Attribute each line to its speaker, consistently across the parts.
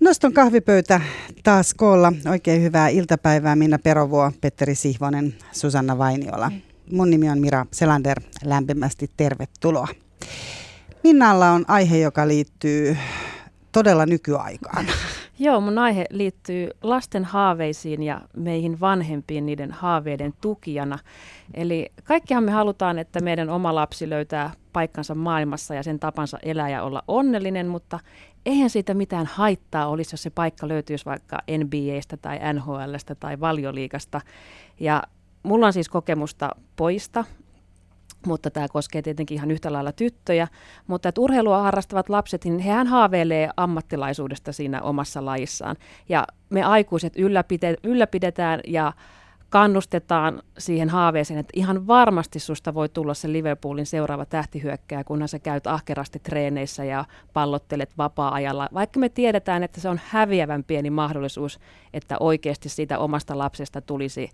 Speaker 1: Noston kahvipöytä taas koolla. Oikein hyvää iltapäivää Minna Perovuo, Petteri Sihvonen, Susanna Vainiola. Mun nimi on Mira Selander. Lämpimästi tervetuloa. Minnalla on aihe, joka liittyy todella nykyaikaan.
Speaker 2: Joo, mun aihe liittyy lasten haaveisiin ja meihin vanhempiin niiden haaveiden tukijana. Eli kaikkihan me halutaan, että meidän oma lapsi löytää paikkansa maailmassa ja sen tapansa elää ja olla onnellinen, mutta eihän siitä mitään haittaa olisi, jos se paikka löytyisi vaikka NBAstä tai NHLstä tai valioliikasta. Ja mulla on siis kokemusta poista, mutta tämä koskee tietenkin ihan yhtä lailla tyttöjä. Mutta että urheilua harrastavat lapset, niin hehän haaveilee ammattilaisuudesta siinä omassa lajissaan. Ja me aikuiset ylläpide, ylläpidetään ja kannustetaan siihen haaveeseen, että ihan varmasti susta voi tulla se Liverpoolin seuraava tähtihyökkäjä, kunhan sä käyt ahkerasti treeneissä ja pallottelet vapaa-ajalla. Vaikka me tiedetään, että se on häviävän pieni mahdollisuus, että oikeasti siitä omasta lapsesta tulisi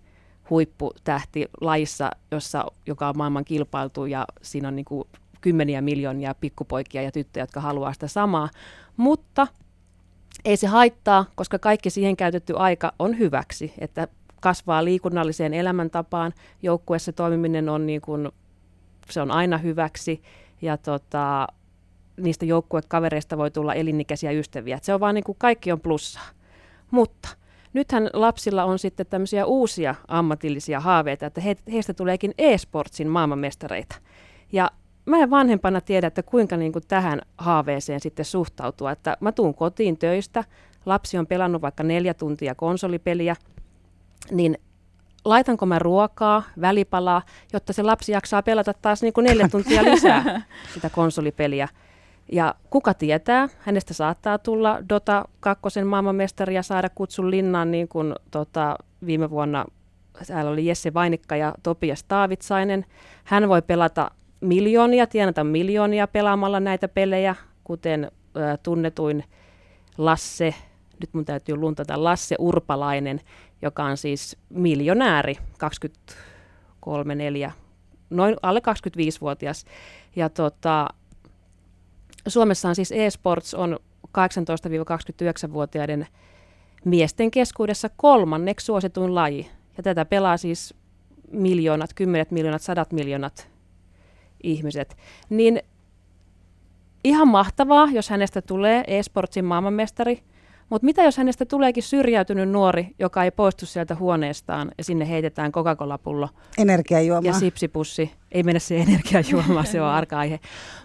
Speaker 2: huipputähti lajissa, jossa, joka on maailman kilpailtu ja siinä on niin kuin kymmeniä miljoonia pikkupoikia ja tyttöjä, jotka haluaa sitä samaa. Mutta ei se haittaa, koska kaikki siihen käytetty aika on hyväksi, että kasvaa liikunnalliseen elämäntapaan. Joukkueessa toimiminen on, niin kuin, se on aina hyväksi ja tota, niistä joukkuekavereista voi tulla elinikäisiä ystäviä. Et se on vaan niin kuin kaikki on plussaa. Mutta nythän lapsilla on sitten tämmöisiä uusia ammatillisia haaveita, että he, heistä tuleekin e-sportsin maailmanmestareita. Ja mä en vanhempana tiedä, että kuinka niin kuin tähän haaveeseen sitten suhtautua. Että mä tuun kotiin töistä, lapsi on pelannut vaikka neljä tuntia konsolipeliä, niin laitanko mä ruokaa, välipalaa, jotta se lapsi jaksaa pelata taas niin kuin neljä tuntia lisää sitä konsolipeliä. Ja kuka tietää, hänestä saattaa tulla Dota 2 maailmanmestari ja saada kutsun linnaan niin kuin tota, viime vuonna täällä oli Jesse Vainikka ja Topias Taavitsainen. Hän voi pelata miljoonia, tienata miljoonia pelaamalla näitä pelejä, kuten ä, tunnetuin Lasse, nyt mun täytyy luntata, Lasse Urpalainen, joka on siis miljonääri, 23, 4, noin alle 25-vuotias. Ja tota, Suomessa on siis e-sports on 18-29-vuotiaiden miesten keskuudessa kolmanneksi suosituin laji. Ja tätä pelaa siis miljoonat, kymmenet miljoonat, sadat miljoonat ihmiset. Niin ihan mahtavaa, jos hänestä tulee e-sportsin maailmanmestari – mutta mitä jos hänestä tuleekin syrjäytynyt nuori, joka ei poistu sieltä huoneestaan ja sinne heitetään Coca-Cola-pullo
Speaker 1: Energiajuoma.
Speaker 2: ja sipsipussi. Ei mennä se energiajuomaan, se on arka aihe.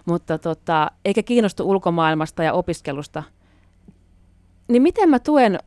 Speaker 2: Mutta tota, eikä kiinnostu ulkomaailmasta ja opiskelusta. Niin miten mä tuen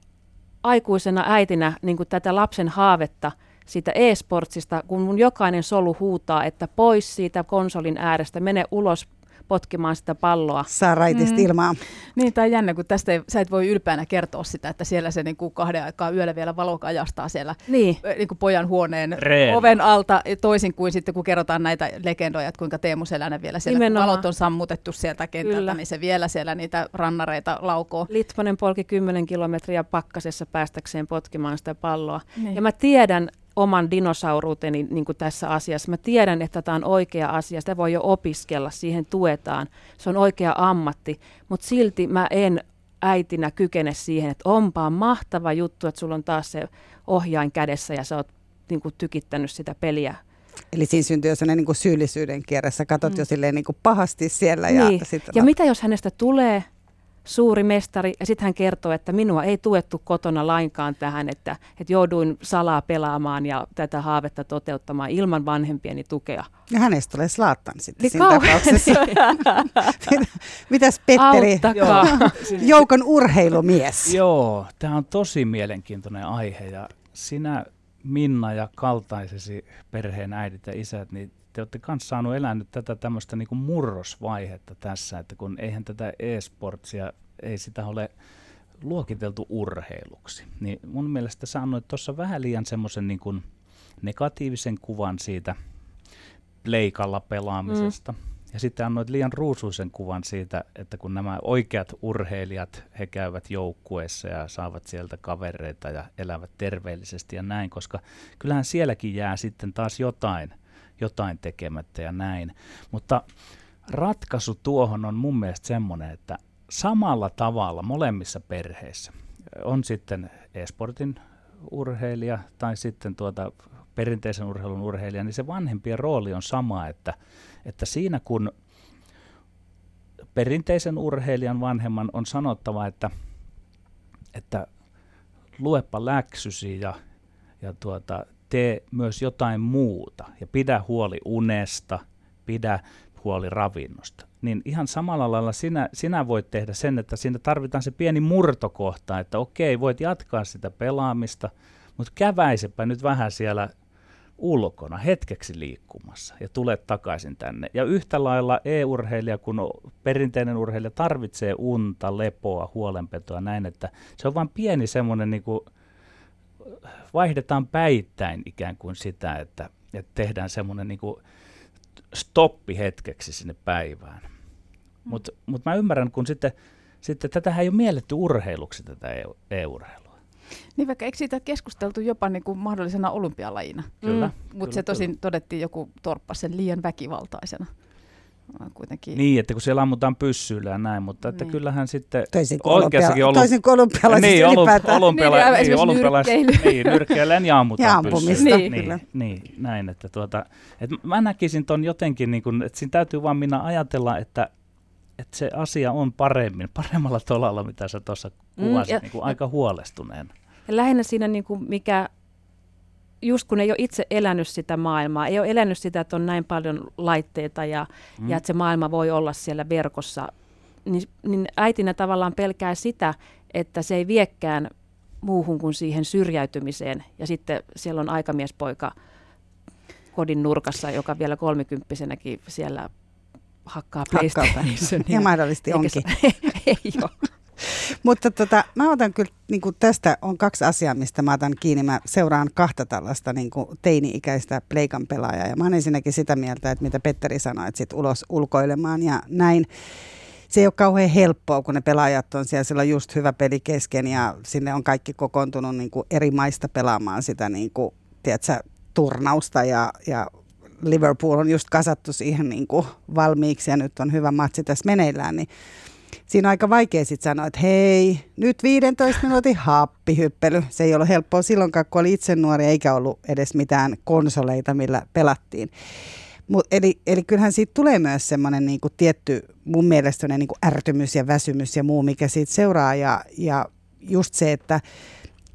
Speaker 2: aikuisena äitinä niin tätä lapsen haavetta siitä e-sportsista, kun mun jokainen solu huutaa, että pois siitä konsolin äärestä, mene ulos potkimaan sitä palloa.
Speaker 1: Saa raitista mm. ilmaa.
Speaker 3: Niin, tai jännä, kun tästä ei, sä et voi ylpeänä kertoa sitä, että siellä se niin kuin kahden aikaa yöllä vielä valo kajastaa siellä
Speaker 2: niin.
Speaker 3: Niin kuin pojan huoneen
Speaker 4: Reen.
Speaker 3: oven alta, toisin kuin sitten kun kerrotaan näitä legendoja, että kuinka Teemu Selänne vielä siellä, Nimenomaan. valot on sammutettu sieltä kentältä, Kyllä. niin se vielä siellä niitä rannareita laukoo.
Speaker 2: Litmanen polki 10 kilometriä pakkasessa päästäkseen potkimaan sitä palloa. Niin. Ja mä tiedän, oman dinosauruuteni niin kuin tässä asiassa. Mä tiedän, että tämä on oikea asia, sitä voi jo opiskella, siihen tuetaan. Se on oikea ammatti, mutta silti mä en äitinä kykene siihen, että onpa mahtava juttu, että sulla on taas se ohjain kädessä ja sä oot niin kuin, tykittänyt sitä peliä
Speaker 1: Eli siinä syntyy jo sellainen niin kuin syyllisyyden kierre. Sä katot mm. jo silleen niin kuin pahasti siellä.
Speaker 2: Niin.
Speaker 1: Ja, sit
Speaker 2: ja mitä jos hänestä tulee suuri mestari, ja sitten hän kertoo, että minua ei tuettu kotona lainkaan tähän, että, että jouduin salaa pelaamaan ja tätä haavetta toteuttamaan ilman vanhempieni tukea.
Speaker 1: Ja hänestä tulee Slaattan sitten niin siinä tapauksessa. Mitäs Petteri, joukon urheilumies?
Speaker 4: Joo, tämä on tosi mielenkiintoinen aihe ja sinä Minna ja kaltaisesi perheen äidit ja isät, niin te olette myös saanut elää nyt tätä tämmöistä niin murrosvaihetta tässä, että kun eihän tätä e-sportsia, ei sitä ole luokiteltu urheiluksi. Niin mun mielestä sä annoit tuossa vähän liian semmoisen niin negatiivisen kuvan siitä pleikalla pelaamisesta. Mm. Ja sitten annoit liian ruusuisen kuvan siitä, että kun nämä oikeat urheilijat, he käyvät joukkueessa ja saavat sieltä kavereita ja elävät terveellisesti ja näin, koska kyllähän sielläkin jää sitten taas jotain – jotain tekemättä ja näin. Mutta ratkaisu tuohon on mun mielestä semmoinen, että samalla tavalla molemmissa perheissä, on sitten e-sportin urheilija tai sitten tuota perinteisen urheilun urheilija, niin se vanhempien rooli on sama, että, että siinä kun perinteisen urheilijan vanhemman on sanottava, että, että luepa läksysi ja, ja tuota, tee myös jotain muuta ja pidä huoli unesta, pidä huoli ravinnosta. Niin ihan samalla lailla sinä, sinä voit tehdä sen, että siinä tarvitaan se pieni murtokohta, että okei, voit jatkaa sitä pelaamista, mutta käväisepä nyt vähän siellä ulkona, hetkeksi liikkumassa ja tulet takaisin tänne. Ja yhtä lailla e-urheilija, kun perinteinen urheilija tarvitsee unta, lepoa, huolenpetoa, näin, että se on vain pieni semmoinen, niin kuin, vaihdetaan päittäin ikään kuin sitä, että, että tehdään semmoinen niin stoppi hetkeksi sinne päivään. Mutta mut mä ymmärrän, kun sitten, sitten tätä ei ole mielletty urheiluksi, tätä e-, e-urheilua.
Speaker 3: Niin vaikka eikö siitä keskusteltu jopa niin kuin mahdollisena olympialajina?
Speaker 4: Kyllä.
Speaker 3: Mm. Mutta se tosin kyllä. todettiin joku torppa sen liian väkivaltaisena.
Speaker 4: Kuitenkin. Niin, että kun siellä ammutaan pyssyillä ja näin, mutta että niin. kyllähän sitten
Speaker 1: toisin oikeassakin ollut... Toisin kuin olympialaiset niin, ylipäätään.
Speaker 4: Olympiala, niin, niin, olympialaiset, niin, nyrkkeilleen ja ammutaan
Speaker 1: ja ampumista,
Speaker 4: niin. Niin, niin, näin, että tuota, että mä näkisin ton jotenkin, niin kuin, että siinä täytyy vaan minä ajatella, että että se asia on paremmin, paremmalla tolalla, mitä sä tuossa kuvasit, mm, ja, niin kuin aika huolestuneen.
Speaker 2: Ja lähinnä siinä, niin kuin mikä, just kun ei ole itse elänyt sitä maailmaa, ei ole elänyt sitä, että on näin paljon laitteita ja, mm. ja että se maailma voi olla siellä verkossa, niin, niin äitinä tavallaan pelkää sitä, että se ei viekään muuhun kuin siihen syrjäytymiseen. Ja sitten siellä on aikamiespoika kodin nurkassa, joka vielä kolmikymppisenäkin siellä hakkaa PlayStation.
Speaker 1: Ja mahdollisesti onkin.
Speaker 2: ei ole.
Speaker 1: Mutta tota, mä otan kyllä, niin kuin tästä on kaksi asiaa, mistä mä otan kiinni. Mä seuraan kahta tällaista niin kuin teini-ikäistä pleikan pelaajaa. Ja mä olen ensinnäkin sitä mieltä, että mitä Petteri sanoi, että sit ulos ulkoilemaan ja näin. Se ei ole kauhean helppoa, kun ne pelaajat on siellä, siellä on just hyvä peli kesken ja sinne on kaikki kokoontunut niin kuin eri maista pelaamaan sitä niin kuin, tiedätkö, turnausta ja, ja Liverpool on just kasattu siihen niin kuin valmiiksi ja nyt on hyvä matsi tässä meneillään, niin siinä on aika vaikea sitten sanoa, että hei, nyt 15 minuutin happihyppely. Se ei ollut helppoa silloinkaan, kun oli itse nuori, eikä ollut edes mitään konsoleita, millä pelattiin. Mut, eli, eli kyllähän siitä tulee myös semmoinen niin tietty, mun mielestä niin kuin ärtymys ja väsymys ja muu, mikä siitä seuraa. Ja, ja just se, että,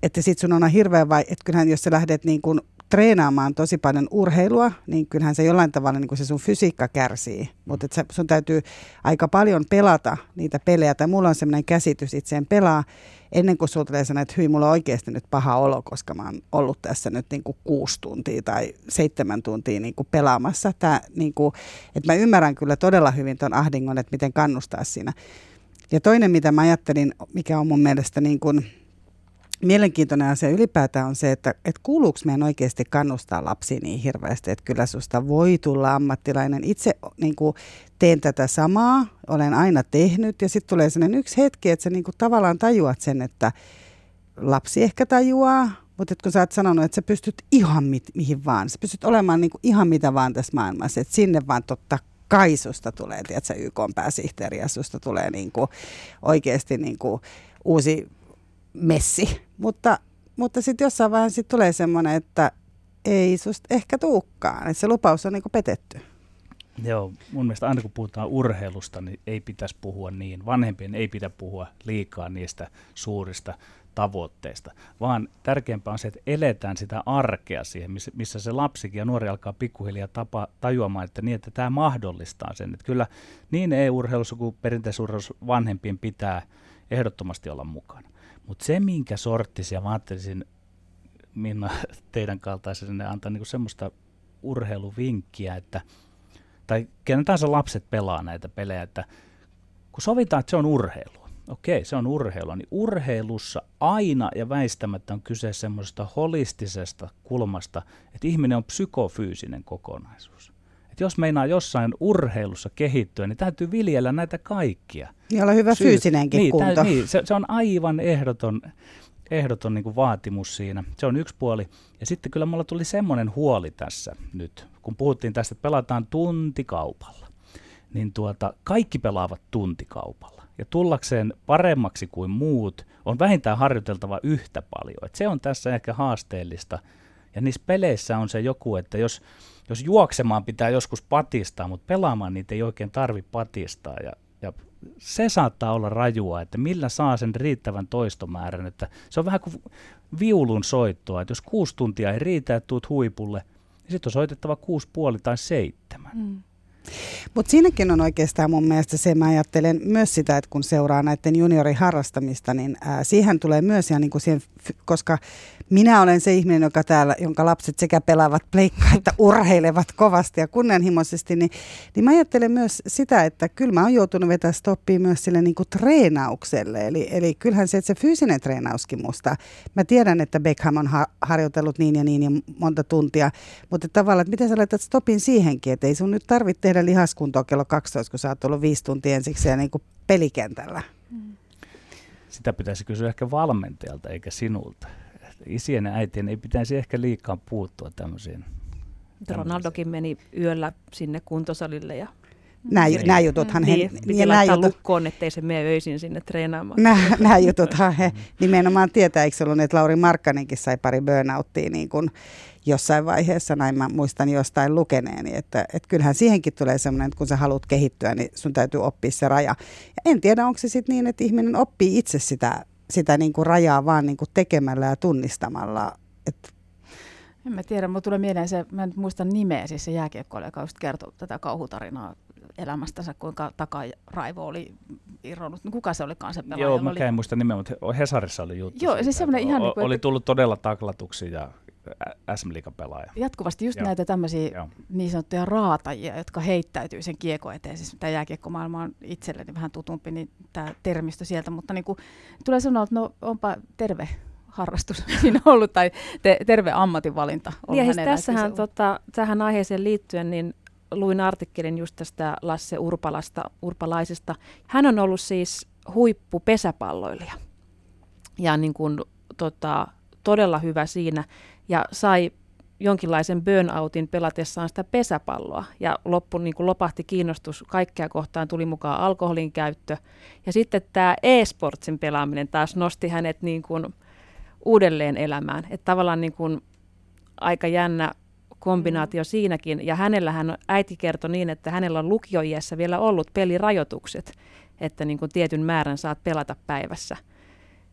Speaker 1: että sit sun on hirveän vai, että kyllähän jos sä lähdet niin kuin treenaamaan tosi paljon urheilua, niin kyllähän se jollain tavalla niin kuin se sun fysiikka kärsii. Mutta sun täytyy aika paljon pelata niitä pelejä, tai mulla on sellainen käsitys itseen pelaa, ennen kuin sulla tulee sanoa, että hyi, mulla on oikeasti nyt paha olo, koska mä oon ollut tässä nyt niin kuin kuusi tuntia tai seitsemän tuntia niin kuin pelaamassa. Tää, niin kuin, että mä ymmärrän kyllä todella hyvin ton ahdingon, että miten kannustaa siinä. Ja toinen, mitä mä ajattelin, mikä on mun mielestä niin kuin, mielenkiintoinen asia ylipäätään on se, että, että kuuluuko meidän oikeasti kannustaa lapsia niin hirveästi, että kyllä susta voi tulla ammattilainen. Itse niin kuin, teen tätä samaa, olen aina tehnyt ja sitten tulee sellainen yksi hetki, että sä niin kuin, tavallaan tajuat sen, että lapsi ehkä tajuaa, mutta kun sä oot sanonut, että sä pystyt ihan mit, mihin vaan, sä pystyt olemaan niin kuin, ihan mitä vaan tässä maailmassa, että sinne vaan totta kai susta tulee, tiedätkö, YK pääsihteeri ja susta tulee niin kuin, oikeasti niin kuin, uusi messi. Mutta, mutta sitten jossain vaiheessa sit tulee semmoinen, että ei susta ehkä tuukkaan. Että se lupaus on niinku petetty.
Speaker 4: Joo, mun mielestä aina kun puhutaan urheilusta, niin ei pitäisi puhua niin. Vanhempien ei pidä puhua liikaa niistä suurista tavoitteista, vaan tärkeämpää on se, että eletään sitä arkea siihen, missä, se lapsikin ja nuori alkaa pikkuhiljaa tapa, tajuamaan, että niin, että tämä mahdollistaa sen. Että kyllä niin e-urheilussa kuin perinteisuurheilussa vanhempien pitää ehdottomasti olla mukana. Mutta se, minkä sorttisia, mä ajattelisin Minna teidän kaltaisenne antaa niinku semmoista urheiluvinkkiä, että tai kenen tahansa lapset pelaa näitä pelejä, että kun sovitaan, että se on urheilua, okei, se on urheilua, niin urheilussa aina ja väistämättä on kyse semmoisesta holistisesta kulmasta, että ihminen on psykofyysinen kokonaisuus. Et jos meinaa jossain urheilussa kehittyä, niin täytyy viljellä näitä kaikkia.
Speaker 1: Niin olla hyvä Syy- fyysinenkin
Speaker 4: niin,
Speaker 1: kunto.
Speaker 4: Tä, niin, se, se on aivan ehdoton, ehdoton niin vaatimus siinä. Se on yksi puoli. Ja sitten kyllä mulla tuli semmoinen huoli tässä nyt, kun puhuttiin tästä, että pelataan tuntikaupalla. Niin tuota, kaikki pelaavat tuntikaupalla. ja tullakseen paremmaksi kuin muut on vähintään harjoiteltava yhtä paljon. Et se on tässä ehkä haasteellista. Ja niissä peleissä on se joku, että jos, jos juoksemaan pitää joskus patistaa, mutta pelaamaan niitä ei oikein tarvi patistaa. Ja, ja se saattaa olla rajua, että millä saa sen riittävän toistomäärän. Että se on vähän kuin viulun soittoa, että jos kuusi tuntia ei riitä, että tuut huipulle, niin sitten on soitettava kuusi puoli tai seitsemän. Mm.
Speaker 1: Mutta siinäkin on oikeastaan mun mielestä se, mä ajattelen myös sitä, että kun seuraa näiden junioriharrastamista, niin ää, siihen tulee myös, ja niin kuin siihen, koska minä olen se ihminen, joka täällä, jonka lapset sekä pelaavat pleikkaa että urheilevat kovasti ja kunnianhimoisesti, niin, niin mä ajattelen myös sitä, että kyllä mä oon joutunut vetämään stoppia myös sille niin kuin treenaukselle. Eli, eli kyllähän se, että se fyysinen treenauskin musta. Mä tiedän, että Beckham on ha- harjoitellut niin ja niin ja monta tuntia, mutta tavallaan, että miten sä laitat stopin siihenkin, että ei sun nyt tarvitse tehdä lihaskuntoa kello 12, kun sä oot ollut viisi tuntia ensiksi ja niin kuin pelikentällä.
Speaker 4: Sitä pitäisi kysyä ehkä valmentajalta eikä sinulta isien ja äitien ei pitäisi ehkä liikaa puuttua tämmöisiin.
Speaker 2: Ronaldokin meni yöllä sinne kuntosalille ja
Speaker 1: Nämä, niin. nämä jututhan
Speaker 2: he... Niin, piti nämä jutut, lukkoon, ettei se mene öisin sinne treenaamaan.
Speaker 1: Nämä, nämä jututhan he nimenomaan tietää, eikö ollut, että Lauri Markkanenkin sai pari burnouttia niin kuin jossain vaiheessa, näin mä muistan jostain lukeneeni, että, että kyllähän siihenkin tulee semmoinen, että kun sä haluat kehittyä, niin sun täytyy oppia se raja. Ja en tiedä, onko se sitten niin, että ihminen oppii itse sitä sitä niin kuin rajaa vaan niin kuin tekemällä ja tunnistamalla. Et
Speaker 3: en mä tiedä, mutta tulee mieleen se, mä en muista nimeä, siis se jääkiekkoilija, joka just kertoi tätä kauhutarinaa elämästänsä, kuinka takaraivo oli irronnut. No, kuka se olikaan se pelaaja?
Speaker 4: Joo, mä oli... en muista nimeä, mutta Hesarissa oli juttu.
Speaker 3: Joo, siis semmoinen ihan... Niin
Speaker 4: kuin, oli tullut todella taklatuksi ja SM pelaaja.
Speaker 3: Jatkuvasti just Joo. näitä tämmöisiä Joo. niin sanottuja raatajia, jotka heittäytyy sen kiekko eteen. Siis tämä jääkiekkomaailma on itselleni vähän tutumpi, niin tämä termistö sieltä, mutta niin kuin, tulee sanoa, että no onpa terve harrastus siinä ollut tai te, terve ammatinvalinta.
Speaker 2: On ja siis tässähän tota, tähän aiheeseen liittyen, niin luin artikkelin just tästä Lasse Urpalasta, Urpalaisesta. Hän on ollut siis huippupesäpalloilija ja niin kuin, tota, todella hyvä siinä ja sai jonkinlaisen burnoutin pelatessaan sitä pesäpalloa. Ja loppu niin kuin lopahti kiinnostus kaikkea kohtaan, tuli mukaan alkoholin käyttö. Ja sitten tämä e-sportsin pelaaminen taas nosti hänet niin kuin uudelleen elämään. Että tavallaan niin kuin aika jännä kombinaatio siinäkin. Ja hänellähän äiti kertoi niin, että hänellä on lukioiässä vielä ollut pelirajoitukset, että niin kuin tietyn määrän saat pelata päivässä. Ja,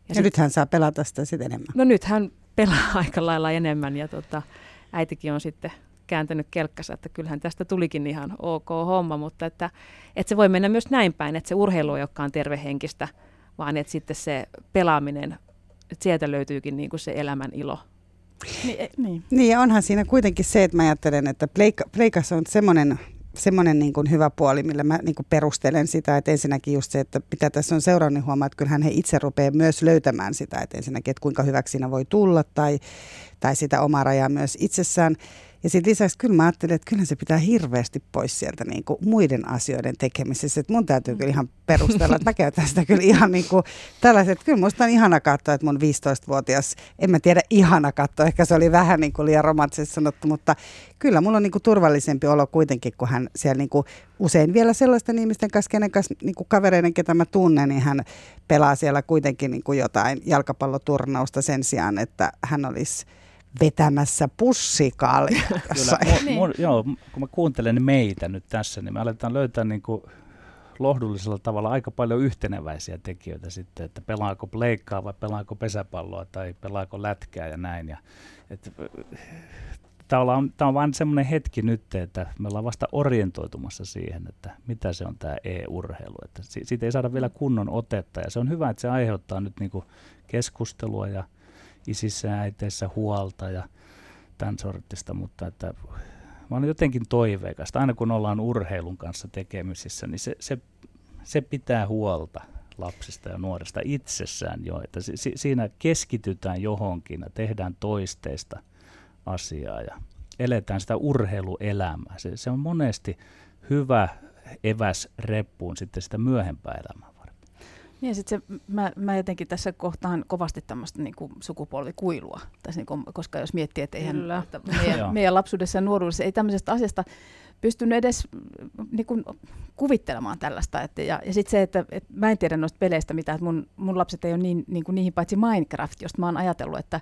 Speaker 1: ja sit, nyt hän saa pelata sitä sitten enemmän.
Speaker 2: No nyt hän pelaa aika lailla enemmän ja tota, äitikin on sitten kääntänyt kelkkansa, että kyllähän tästä tulikin ihan ok homma, mutta että, että se voi mennä myös näin päin, että se urheilu ei olekaan tervehenkistä, vaan että sitten se pelaaminen, että sieltä löytyykin niin kuin se elämän ilo.
Speaker 1: Niin, e, niin. niin ja onhan siinä kuitenkin se, että mä ajattelen, että pleika, pleikas on semmoinen semmoinen niin kuin hyvä puoli, millä mä niin kuin perustelen sitä, että ensinnäkin just se, että mitä tässä on seurannut, niin huomaa, että kyllähän he itse rupeaa myös löytämään sitä, että ensinnäkin, että kuinka hyväksi siinä voi tulla tai, tai sitä omaa rajaa myös itsessään. Ja sitten lisäksi kyllä mä ajattelin, että kyllä se pitää hirveästi pois sieltä niin kuin muiden asioiden tekemisessä. Että mun täytyy kyllä ihan perustella, että mä käytän sitä kyllä ihan niin kuin tällaiset. Että kyllä musta on ihana katsoa, että mun 15-vuotias, en mä tiedä ihana katsoa, ehkä se oli vähän niin kuin liian romanttisesti sanottu, mutta kyllä mulla on niin kuin turvallisempi olo kuitenkin, kun hän siellä niin kuin usein vielä sellaisten ihmisten kanssa, kenen kanssa niin kuin kavereiden, ketä mä tunnen, niin hän pelaa siellä kuitenkin niin kuin jotain jalkapalloturnausta sen sijaan, että hän olisi vetämässä pussikalja. Kyllä,
Speaker 4: mu, mu, joo, kun mä kuuntelen meitä nyt tässä, niin me aletaan löytää niin kuin lohdullisella tavalla aika paljon yhteneväisiä tekijöitä sitten, että pelaako pleikkaa vai pelaako pesäpalloa tai pelaako lätkää ja näin. Ja, et, tämä on, tämä on vain semmoinen hetki nyt, että me ollaan vasta orientoitumassa siihen, että mitä se on tämä e-urheilu. Että siitä ei saada vielä kunnon otetta ja se on hyvä, että se aiheuttaa nyt niin kuin keskustelua ja isissä ja äiteissä huolta ja tämän sortista, mutta että mä olen jotenkin toiveikasta. Aina kun ollaan urheilun kanssa tekemisissä, niin se, se, se pitää huolta lapsista ja nuorista itsessään jo, että si, siinä keskitytään johonkin ja tehdään toisteista asiaa ja eletään sitä urheiluelämää. Se, se on monesti hyvä eväs reppuun sitten sitä myöhempää elämää.
Speaker 3: Niin sit se, mä, mä jotenkin tässä kohtaan kovasti tämmöistä niin kuin sukupolvikuilua, tässä niin kuin, koska jos miettii, että eihän että meidän, meidän lapsuudessa ja nuoruudessa ei tämmöisestä asiasta pystynyt edes niin kuin, kuvittelemaan tällaista. Että, ja ja sitten se, että, että mä en tiedä noista peleistä mitään, että mun, mun lapset ei ole niin, niin kuin niihin paitsi Minecraft, josta mä oon ajatellut, että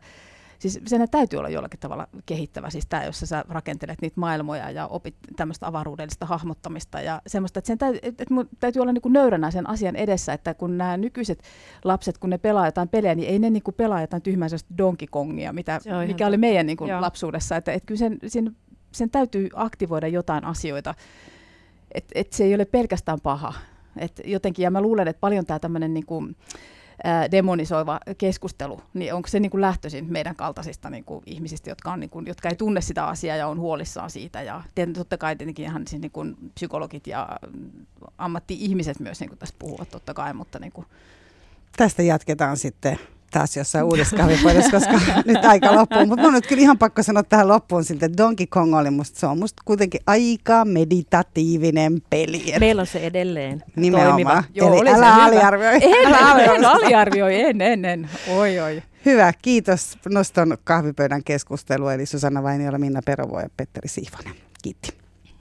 Speaker 3: siis sen täytyy olla jollakin tavalla kehittävä, siis tämä, jossa sä rakentelet niitä maailmoja ja opit tämmöistä avaruudellista hahmottamista ja semmoista, että sen täytyy, että, mun täytyy olla niinku nöyränä sen asian edessä, että kun nämä nykyiset lapset, kun ne pelaa jotain pelejä, niin ei ne niinku pelaa jotain tyhmää Donkey Kongia, mitä, mikä oli meidän niinku lapsuudessa, että, että kyllä sen, sen, sen täytyy aktivoida jotain asioita, että et se ei ole pelkästään paha. Et jotenkin, ja mä luulen, että paljon tämä tämmöinen niinku, demonisoiva keskustelu, niin onko se niin kuin lähtöisin meidän kaltaisista niin kuin ihmisistä, jotka, on, niin kuin, jotka ei tunne sitä asiaa ja on huolissaan siitä. Ja totta kai tietenkin ihan siis niin kuin psykologit ja ammatti-ihmiset myös niin kuin tästä puhuvat totta kai, mutta niin kuin.
Speaker 1: Tästä jatketaan sitten taas jossain uudessa kahvipöydässä, koska nyt aika loppuu. Mutta mun on nyt kyllä ihan pakko sanoa tähän loppuun siltä, että Donkey Kong oli musta, se on musta kuitenkin aika meditatiivinen peli.
Speaker 2: Meillä on se edelleen
Speaker 1: Nimenomaan.
Speaker 3: Joo, Eli älä aliarvioi. En, älä en, en aliarvioi, en, en, en. Oi, oi.
Speaker 1: Hyvä, kiitos noston kahvipöydän keskustelua. Eli Susanna Vainiola, Minna Perovo ja Petteri Siivonen. Kiitti.